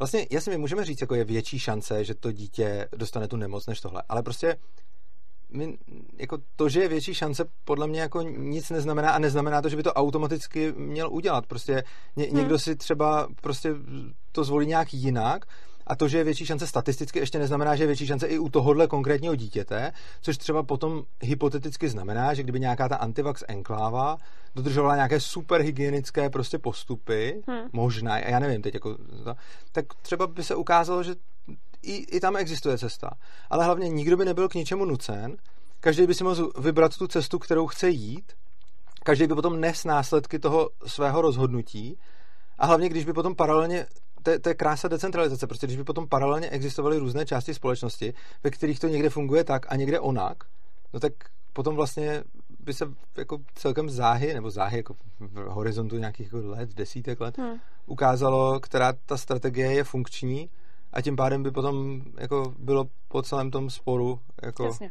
vlastně, jasně, my můžeme říct, jako je větší šance, že to dítě dostane tu nemoc než tohle, ale prostě my, jako to, že je větší šance, podle mě jako nic neznamená a neznamená to, že by to automaticky měl udělat. Prostě ně, hmm. někdo si třeba prostě to zvolí nějak jinak a to, že je větší šance statisticky, ještě neznamená, že je větší šance i u tohohle konkrétního dítěte, což třeba potom hypoteticky znamená, že kdyby nějaká ta antivax enkláva dodržovala nějaké super hygienické prostě postupy, hmm. možná, já nevím teď, jako, tak třeba by se ukázalo, že i, i tam existuje cesta. Ale hlavně nikdo by nebyl k ničemu nucen, každý by si mohl vybrat tu cestu, kterou chce jít, každý by potom nes následky toho svého rozhodnutí a hlavně, když by potom paralelně to, to je krása decentralizace, prostě když by potom paralelně existovaly různé části společnosti, ve kterých to někde funguje tak a někde onak, no tak potom vlastně by se jako celkem záhy, nebo záhy jako v horizontu nějakých jako let, desítek let, hmm. ukázalo, která ta strategie je funkční a tím pádem by potom jako bylo po celém tom sporu jako Jasně.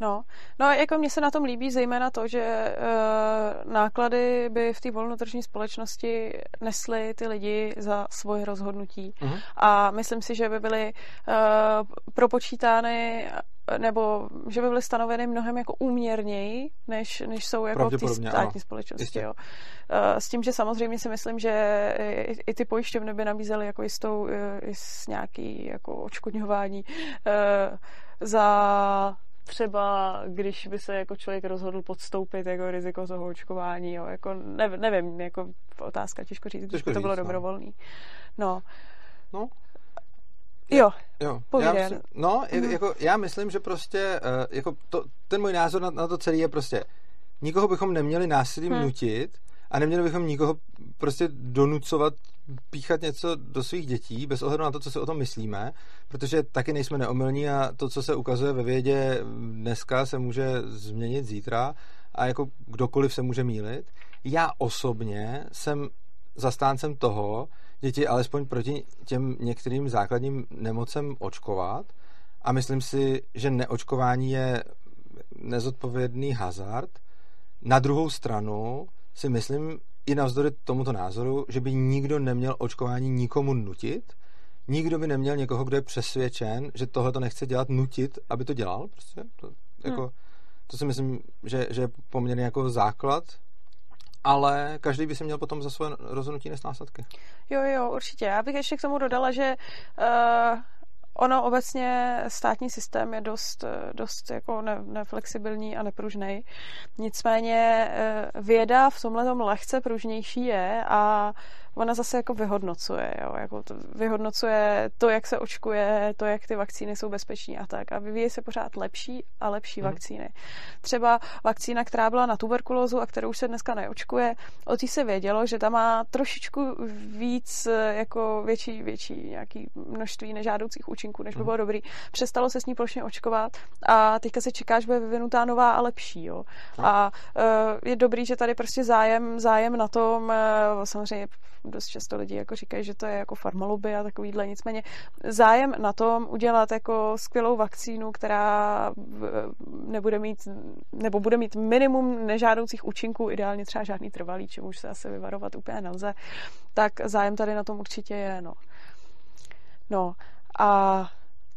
No, no jako mně se na tom líbí zejména to, že e, náklady by v té volnotržní společnosti nesly ty lidi za svoje rozhodnutí. Uh-huh. A myslím si, že by byly e, propočítány nebo že by byly stanoveny mnohem jako úměrněji, než, než jsou jako v té státní ano. společnosti. Jo. S tím, že samozřejmě si myslím, že i, i ty pojišťovny by nabízely jako jistou, jist nějaký jako očkodňování za třeba, když by se jako člověk rozhodl podstoupit jako riziko toho očkování, jo, jako nevím, nevím jako otázka, těžko říct, když by to bylo no. dobrovolný. No. No. Jo, jo. Já myslím, no, mm. jako, já myslím, že prostě, uh, jako to, ten můj názor na, na to celé je prostě, nikoho bychom neměli násilím hmm. nutit, a neměli bychom nikoho prostě donucovat píchat něco do svých dětí bez ohledu na to, co si o tom myslíme, protože taky nejsme neomylní a to, co se ukazuje ve vědě dneska, se může změnit zítra a jako kdokoliv se může mílit. Já osobně jsem zastáncem toho, děti alespoň proti těm některým základním nemocem očkovat a myslím si, že neočkování je nezodpovědný hazard. Na druhou stranu si myslím i navzdory tomuto názoru, že by nikdo neměl očkování nikomu nutit, nikdo by neměl někoho, kdo je přesvědčen, že tohle to nechce dělat, nutit, aby to dělal. Prostě to, jako, hmm. to si myslím, že, že je poměrně jako základ ale každý by si měl potom za svoje rozhodnutí nést následky. Jo, jo, určitě. Já bych ještě k tomu dodala, že uh, ono obecně státní systém je dost, dost jako ne, neflexibilní a nepružný. Nicméně eh, věda v tomhle lehce pružnější je a ona zase jako vyhodnocuje, jo, jako to, vyhodnocuje to, jak se očkuje, to, jak ty vakcíny jsou bezpečné a tak. A vyvíjí se pořád lepší a lepší hmm. vakcíny. Třeba vakcína, která byla na tuberkulózu a kterou už se dneska neočkuje, o té se vědělo, že tam má trošičku víc, jako větší, větší nějaký množství nežádoucích účinků, než by mhm. bylo dobrý. Přestalo se s ní plošně očkovat a teďka se čeká, že bude vyvinutá nová a lepší. Jo. A uh, je dobrý, že tady prostě zájem, zájem na tom, uh, samozřejmě dost často lidi jako říkají, že to je jako farmaloby a takovýhle. Nicméně zájem na tom udělat jako skvělou vakcínu, která nebude mít, nebo bude mít minimum nežádoucích účinků, ideálně třeba žádný trvalý, čemu se asi vyvarovat úplně nelze, tak zájem tady na tom určitě je, no. No a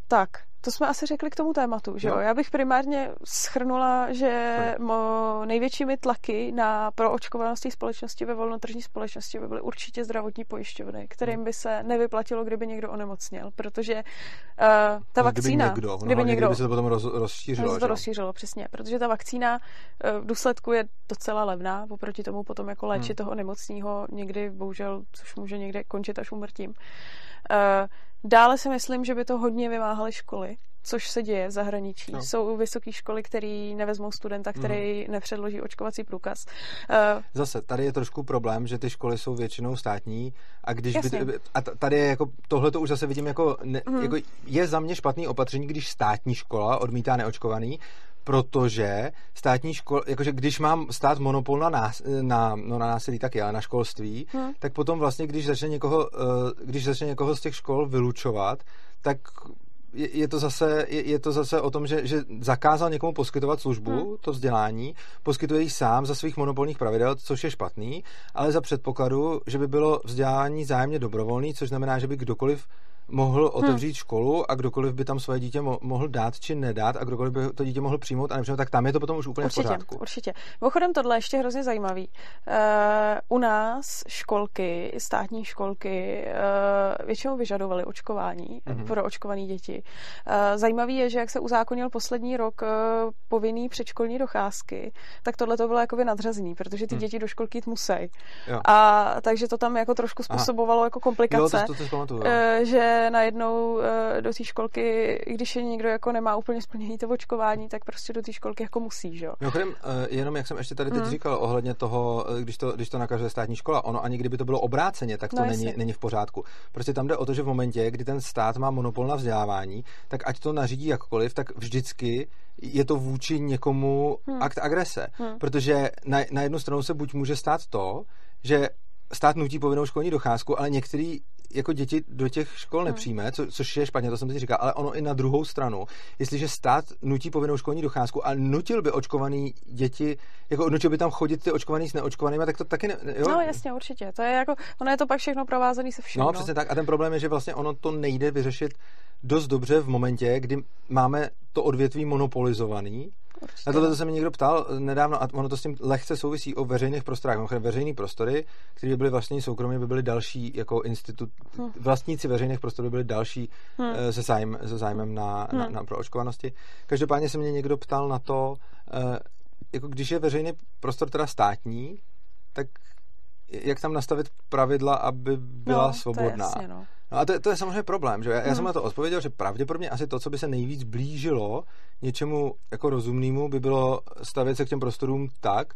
tak, to jsme asi řekli k tomu tématu, že jo? Já bych primárně schrnula, že mo, největšími tlaky na proočkovanost společnosti ve volnotržní společnosti by byly určitě zdravotní pojišťovny, kterým by se nevyplatilo, kdyby někdo onemocněl, protože uh, ta no, vakcína... Kdyby někdo, kdyby, někdo, kdyby se to potom roz, rozšířilo. Se to rozšířilo, přesně, protože ta vakcína uh, v důsledku je docela levná, oproti tomu potom jako léčit hmm. toho nemocního někdy, bohužel, což může někde končit až umrtím. Uh, Dále si myslím, že by to hodně vymáhaly školy, což se děje v zahraničí. No. Jsou vysoké školy, které nevezmou studenta, který mm. nepředloží očkovací průkaz. Uh, Zase, tady je trošku problém, že ty školy jsou většinou státní a když by, a tady je jako, tohle to už zase vidím jako, ne, mm. jako, je za mě špatný opatření, když státní škola odmítá neočkovaný, protože státní škol, jakože když mám stát monopol na, nás, na, no na násilí taky, ale na školství, hmm. tak potom vlastně, když začne někoho, eh, když začne někoho z těch škol vylučovat, tak je, je to zase, je, je to zase o tom, že, že zakázal někomu poskytovat službu, hmm. to vzdělání, poskytuje ji sám za svých monopolních pravidel, což je špatný, ale za předpokladu, že by bylo vzdělání zájemně dobrovolný, což znamená, že by kdokoliv mohl hmm. otevřít hmm. školu a kdokoliv by tam svoje dítě mo- mohl dát či nedat a kdokoliv by to dítě mohl přijmout a nepřijmout, tak tam je to potom už úplně určitě, v pořádku. Určitě. Mimochodem tohle je ještě hrozně zajímavý. Uh, u nás školky, státní školky uh, většinou vyžadovaly očkování mm-hmm. pro očkované děti. Uh, zajímavý je, že jak se uzákonil poslední rok uh, povinný předškolní docházky, tak tohle to bylo jako nadřazený, protože ty mm. děti do školky jít musí. A takže to tam jako trošku způsobovalo Aha. jako komplikace. Jo, to, to, to pamatuju, uh, že najednou eh, do té školky, když je někdo jako nemá úplně splněný to očkování, tak prostě do té školky jako musí, že jo? Mimochodem, eh, jenom jak jsem ještě tady teď hmm. říkal ohledně toho, eh, když to, když to nakaže státní škola, ono ani kdyby to bylo obráceně, tak to no, není, není v pořádku. Prostě tam jde o to, že v momentě, kdy ten stát má monopol na vzdělávání, tak ať to nařídí jakkoliv, tak vždycky je to vůči někomu hmm. akt agrese. Hmm. Protože na, na jednu stranu se buď může stát to, že stát nutí povinnou školní docházku, ale některý jako děti do těch škol hmm. nepřijme, co, což je špatně, to jsem si říkal, ale ono i na druhou stranu, jestliže stát nutí povinnou školní docházku a nutil by očkovaný děti, jako nutil by tam chodit ty očkovaný s neočkovanými, tak to taky ne, jo? No jasně, určitě. To je jako, ono je to pak všechno provázané se vším. No, no, přesně tak. A ten problém je, že vlastně ono to nejde vyřešit dost dobře v momentě, kdy máme to odvětví monopolizovaný, Určitě. Na tohle se mi někdo ptal nedávno, a ono to s tím lehce souvisí o veřejných prostorách. Mimochodem, veřejné prostory, které by byly vlastně soukromé, by byly další jako institut, hmm. vlastníci veřejných prostorů by byly další hmm. Se, zájem, se zájmem na, hmm. na, na proočkovanosti. Každopádně se mě někdo ptal na to, eh, jako když je veřejný prostor teda státní, tak jak tam nastavit pravidla, aby byla no, svobodná. To je jasně, no. No a to, to je samozřejmě problém, že já, hmm. já jsem na to odpověděl, že pravděpodobně asi to, co by se nejvíc blížilo něčemu jako rozumnému, by bylo stavět se k těm prostorům tak,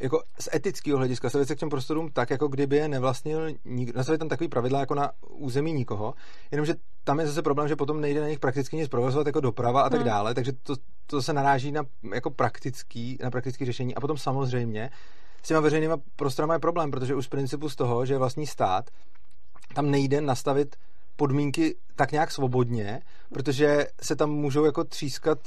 jako z etického hlediska, stavět se k těm prostorům tak, jako kdyby je nevlastnil nikdo, nastavit tam takový pravidla jako na území nikoho, jenomže tam je zase problém, že potom nejde na nich prakticky nic provozovat jako doprava a tak hmm. dále, takže to, to se naráží na jako praktický, na praktický řešení a potom samozřejmě s těma veřejnýma prostorama je problém, protože už z principu z toho, že je vlastní stát, tam nejde nastavit podmínky tak nějak svobodně, protože se tam můžou jako třískat,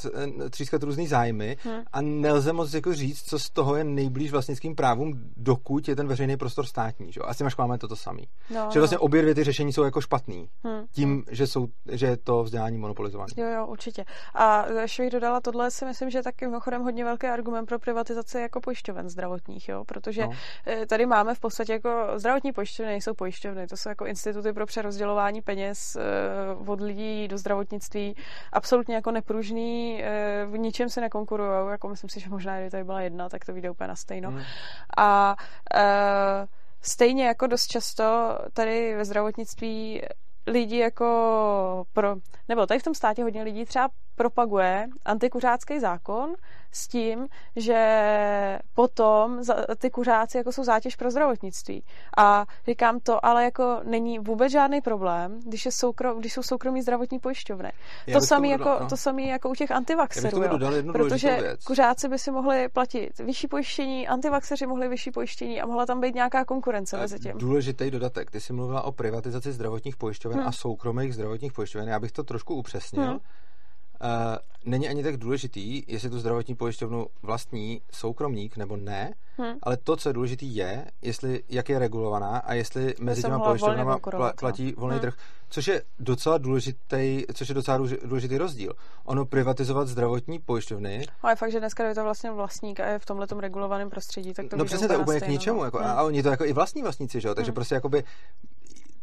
eh, třískat různý zájmy hmm. a nelze moc jako říct, co z toho je nejblíž vlastnickým právům, dokud je ten veřejný prostor státní. Že? A s těma školami je to to samý. No, že vlastně no. obě dvě ty řešení jsou jako špatný. Hmm. Tím, že, jsou, že je to vzdělání monopolizované. Jo, jo, určitě. A ještě bych dodala, tohle si myslím, že je taky mimochodem hodně velký argument pro privatizaci jako pojišťoven zdravotních, jo? protože no. Eh, tady máme v podstatě jako zdravotní pojišťovny nejsou pojišťovny, to jsou jako instituty pro přerozdělování peněz eh, od lidí do zdravotnictví absolutně jako nepružný, eh, v ničem se nekonkurují, jako myslím si, že možná, kdyby tady byla jedna, tak to vyjde úplně na stejno. Hmm. A uh, stejně jako dost často tady ve zdravotnictví lidi jako pro, nebo tady v tom státě hodně lidí třeba propaguje antikuřácký zákon s tím, že potom ty kuřáci jako jsou zátěž pro zdravotnictví. A říkám to, ale jako není vůbec žádný problém, když, je soukro, když jsou soukromí zdravotní pojišťovny. to samé jako, no. to samý jako u těch antivaxerů, protože věc. kuřáci by si mohli platit vyšší pojištění, antivaxeři mohli vyšší pojištění a mohla tam být nějaká konkurence mezi tím. Důležitý dodatek. Ty jsi mluvila o privatizaci zdravotních pojišťoven hmm. a soukromých zdravotních pojišťoven. Já bych to trošku upřesnil. Hmm není ani tak důležitý, jestli tu zdravotní pojišťovnu vlastní soukromník nebo ne, hmm. ale to, co je důležitý, je, jestli, jak je regulovaná a jestli mezi těma pojišťovnama pla, platí volný hmm. trh, což je docela důležitý, což je docela důležitý rozdíl. Ono privatizovat zdravotní pojišťovny. Ale je fakt, že dneska je to vlastně vlastník a je v tomhle regulovaném prostředí, tak to No přesně to je úplně k ničemu. No. Jako, hmm. A oni to jako i vlastní vlastníci, že jo? Takže hmm. prostě jakoby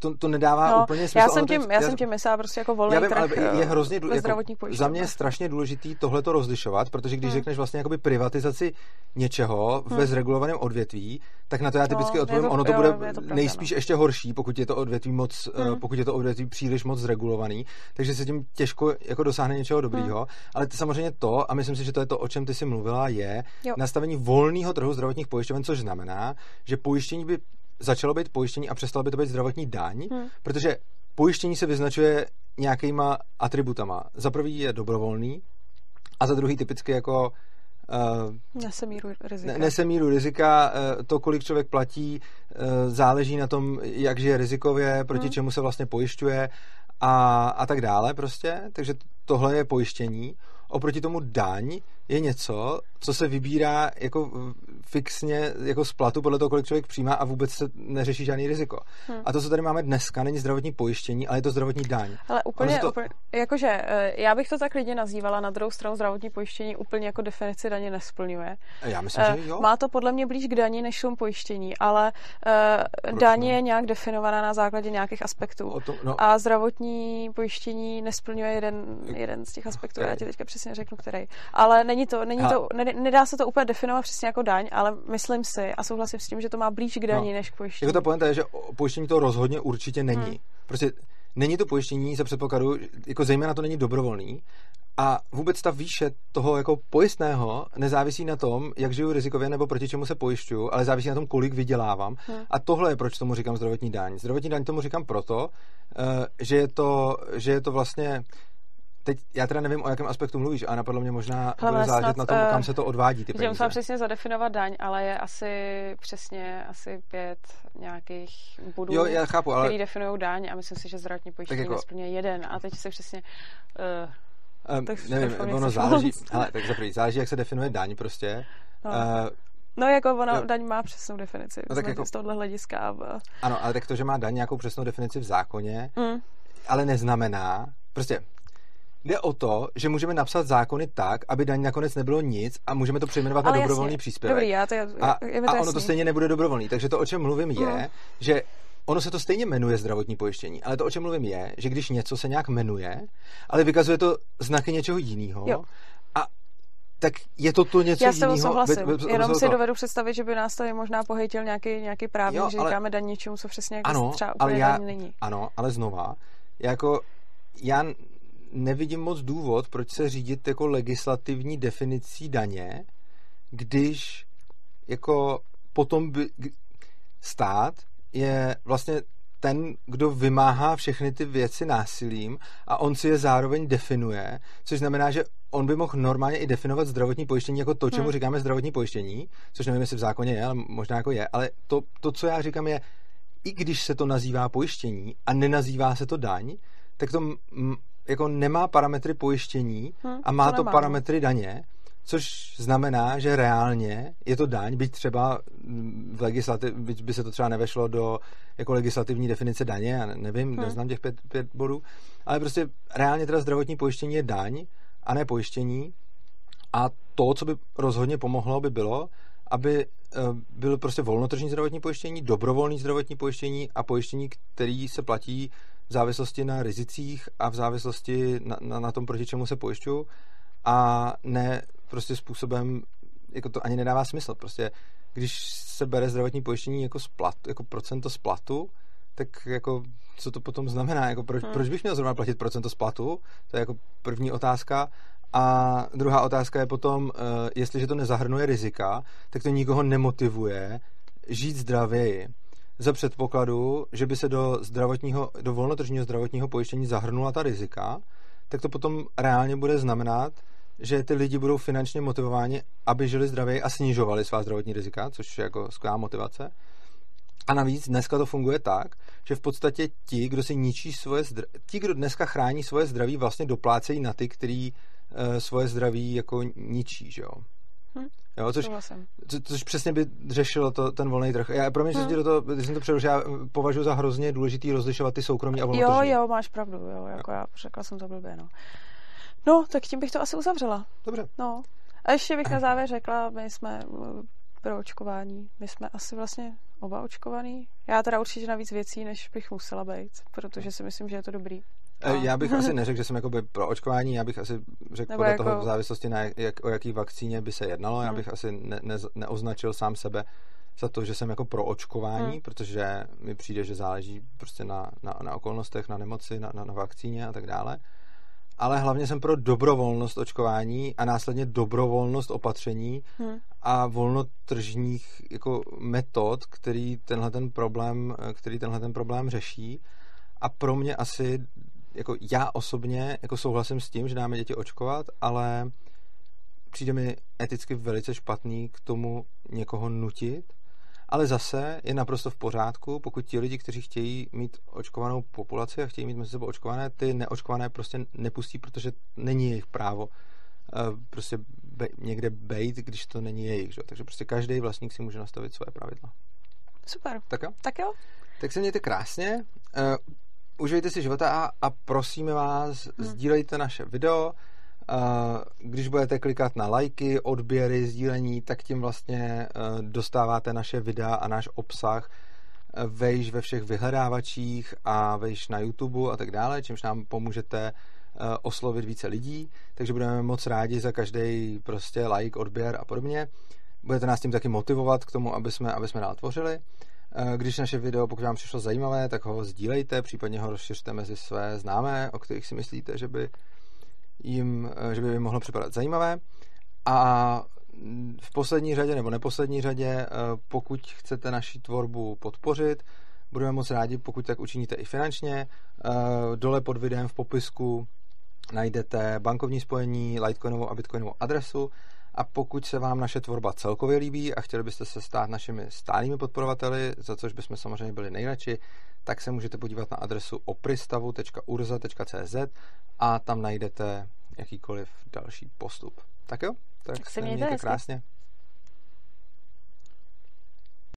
to, to nedává no, úplně smysl. Já jsem tím, já, jsem tím myslela prostě jako volný já vím, trh ale je hrozně důle, jako, Za mě je strašně důležitý tohle to rozlišovat, protože když hmm. řekneš vlastně jakoby privatizaci něčeho hmm. ve zregulovaném odvětví, tak na to já typicky no, odpovím, to, ono to jo, bude to pravda, nejspíš no. ještě horší, pokud je to odvětví moc, eh, hmm. pokud je to odvětví příliš moc zregulovaný, takže se tím těžko jako dosáhne něčeho dobrýho, hmm. ale to, samozřejmě to, a myslím si, že to je to, o čem ty si mluvila, je jo. nastavení volného trhu zdravotních pojišťoven, což znamená, že pojištění by začalo být pojištění a přestalo by to být zdravotní daň, hmm. protože pojištění se vyznačuje nějakýma atributama. Za prvý je dobrovolný a za druhý typicky jako Uh, nese míru rizika. Nese míru rizika, uh, to, kolik člověk platí, uh, záleží na tom, jak žije rizikově, proti hmm. čemu se vlastně pojišťuje a, a tak dále prostě. Takže tohle je pojištění. Oproti tomu daň je něco, co se vybírá jako fixně jako z platu podle toho, kolik člověk přijímá a vůbec se neřeší žádný riziko. Hmm. A to, co tady máme dneska, není zdravotní pojištění, ale je to zdravotní daň. Ale úplně, to... úplně jakože eh, já bych to tak lidi nazývala, na druhou stranu zdravotní pojištění úplně jako definici daně nesplňuje. Já myslím, že jo. Má to podle mě blíž k daní než šum pojištění, ale uh, daň je nějak definovaná na základě nějakých aspektů. Tom, no. A zdravotní pojištění nesplňuje jeden, jeden z těch aspektů, okay. já ti teďka přesně řeknu, který. Ale není to, není to, nedá se to úplně definovat přesně jako daň, ale myslím si a souhlasím s tím, že to má blíž k daní no. než k pojištění. Jako ta pointa je, že pojištění to rozhodně určitě není. Hmm. Prostě není to pojištění za předpokladu, jako zejména to není dobrovolný a vůbec ta výše toho jako pojistného nezávisí na tom, jak žiju rizikově nebo proti čemu se pojišťuju, ale závisí na tom, kolik vydělávám. Hmm. A tohle je, proč tomu říkám zdravotní daň. Zdravotní daň tomu říkám proto, eh, že je to, že je to vlastně Teď já teda nevím, o jakém aspektu mluvíš, a napadlo mě možná Hle, bude záležet na tom, uh, kam se to odvádí ty peníze. Musím přesně zadefinovat daň, ale je asi přesně asi pět nějakých bodů, jo, já chápu, ale... který definují daň a myslím si, že zdravotní pojištění jako... nesplňuje jeden a teď se přesně uh, um, tak nevím, ono záleží, ale, tak zaprvé, záleží, jak se definuje daň prostě. No. Uh, No, jako ono, no, daň má přesnou definici no, tak jako, z tohohle hlediska. Ano, ale tak to, že má daň nějakou přesnou definici v zákoně, mm. ale neznamená, prostě Jde o to, že můžeme napsat zákony tak, aby daň nakonec nebylo nic a můžeme to přejmenovat Ale na dobrovolný jasně. příspěvek. Dobrý, já to, je, a, je to a ono to stejně nebude dobrovolný. Takže to, o čem mluvím, je, no. že ono se to stejně jmenuje zdravotní pojištění, ale to, o čem mluvím, je, že když něco se nějak jmenuje, ale vykazuje to znaky něčeho jiného, a tak je to to něco Já jiného. Já souhlasím. By, by, Jenom si to... dovedu představit, že by nás tady možná pohejtil nějaký, nějaký právník, jo, že ale... říkáme daň něčemu, co přesně jako ano, třeba úplně ale já, není. Ano, ale znova, jako já nevidím moc důvod, proč se řídit jako legislativní definicí daně, když jako potom by stát je vlastně ten, kdo vymáhá všechny ty věci násilím a on si je zároveň definuje, což znamená, že on by mohl normálně i definovat zdravotní pojištění jako to, čemu hmm. říkáme zdravotní pojištění, což nevím, jestli v zákoně je, ale možná jako je, ale to, to, co já říkám, je, i když se to nazývá pojištění a nenazývá se to daň, tak to jako nemá parametry pojištění hmm, a má to, to parametry daně, což znamená, že reálně je to daň, byť třeba v legislativ, byť by se to třeba nevešlo do jako legislativní definice daně, já nevím, hmm. neznám těch pět, pět bodů, ale prostě reálně teda zdravotní pojištění je daň a ne pojištění a to, co by rozhodně pomohlo, by bylo, aby eh, byl prostě volnotržní zdravotní pojištění, dobrovolný zdravotní pojištění a pojištění, který se platí v závislosti na rizicích a v závislosti na, na, na tom, proti čemu se pojišťuju a ne prostě způsobem, jako to ani nedává smysl. Prostě když se bere zdravotní pojištění jako, splat, jako procento splatu, tak jako co to potom znamená? Jako proč, hmm. proč bych měl zrovna platit procento splatu? To je jako první otázka. A druhá otázka je potom, uh, jestliže to nezahrnuje rizika, tak to nikoho nemotivuje žít zdravěji. Za předpokladu, že by se do zdravotního, do volnotržního zdravotního pojištění zahrnula ta rizika, tak to potom reálně bude znamenat, že ty lidi budou finančně motivováni, aby žili zdravěji a snižovali svá zdravotní rizika, což je jako skvělá motivace. A navíc dneska to funguje tak, že v podstatě ti, kdo si ničí svoje zdraví, ti, kdo dneska chrání svoje zdraví, vlastně doplácejí na ty, který uh, svoje zdraví jako ničí, že jo. Hm. Jo, což, co, což přesně by řešilo to, ten volný trh. Já, pro mě, hm. do toho, když jsem to přerušil, já považuji za hrozně důležitý rozlišovat ty soukromí a volnotržní. Jo, jo, máš pravdu, jo, jako jo. já řekla jsem to blbě, no. No, tak tím bych to asi uzavřela. Dobře. No. A ještě bych na závěr řekla, my jsme uh, pro očkování. My jsme asi vlastně oba očkovaný. Já teda určitě navíc věcí, než bych musela být, protože si myslím, že je to dobrý. Eh, já bych asi neřekl, že jsem jakoby pro očkování, já bych asi řekl podle jako... toho v závislosti na jak, o jaký vakcíně by se jednalo, hmm. já bych asi ne, ne, neoznačil sám sebe za to, že jsem jako pro očkování, hmm. protože mi přijde, že záleží prostě na, na, na okolnostech, na nemoci, na, na, na vakcíně a tak dále ale hlavně jsem pro dobrovolnost očkování a následně dobrovolnost opatření hmm. a volnotržních jako metod, který tenhle ten problém, který tenhle ten problém řeší. A pro mě asi, jako já osobně, jako souhlasím s tím, že dáme děti očkovat, ale přijde mi eticky velice špatný k tomu někoho nutit ale zase je naprosto v pořádku, pokud ti lidi, kteří chtějí mít očkovanou populaci a chtějí mít mezi sebou očkované, ty neočkované prostě nepustí, protože není jejich právo eh, prostě be, někde bejt, když to není jejich. Že? Takže prostě každý vlastník si může nastavit své pravidla. Super. Tak jo? Tak jo. Tak se mějte krásně. Užijte si života a, a prosíme vás, hmm. sdílejte naše video, když budete klikat na lajky, odběry, sdílení, tak tím vlastně e, dostáváte naše videa a náš obsah e, vejš ve všech vyhledávačích a vejš na YouTube a tak dále, čímž nám pomůžete oslovit více lidí, takže budeme moc rádi za každý prostě like, odběr a podobně. Budete nás tím taky motivovat k tomu, aby jsme, aby jsme dál tvořili. Když naše video, pokud vám přišlo zajímavé, tak ho sdílejte, případně ho rozšiřte mezi své známé, o kterých si myslíte, že by jim, eh, že by jim mohlo připadat zajímavé. A v poslední řadě nebo neposlední řadě, eh, pokud chcete naši tvorbu podpořit, budeme moc rádi, pokud tak učiníte i finančně. Eh, dole pod videem v popisku najdete bankovní spojení, Litecoinovou a Bitcoinovou adresu a pokud se vám naše tvorba celkově líbí a chtěli byste se stát našimi stálými podporovateli, za což bychom samozřejmě byli nejradši, tak se můžete podívat na adresu opristavu.urza.cz a tam najdete jakýkoliv další postup. Tak jo, tak, tak se mějte, mějte krásně.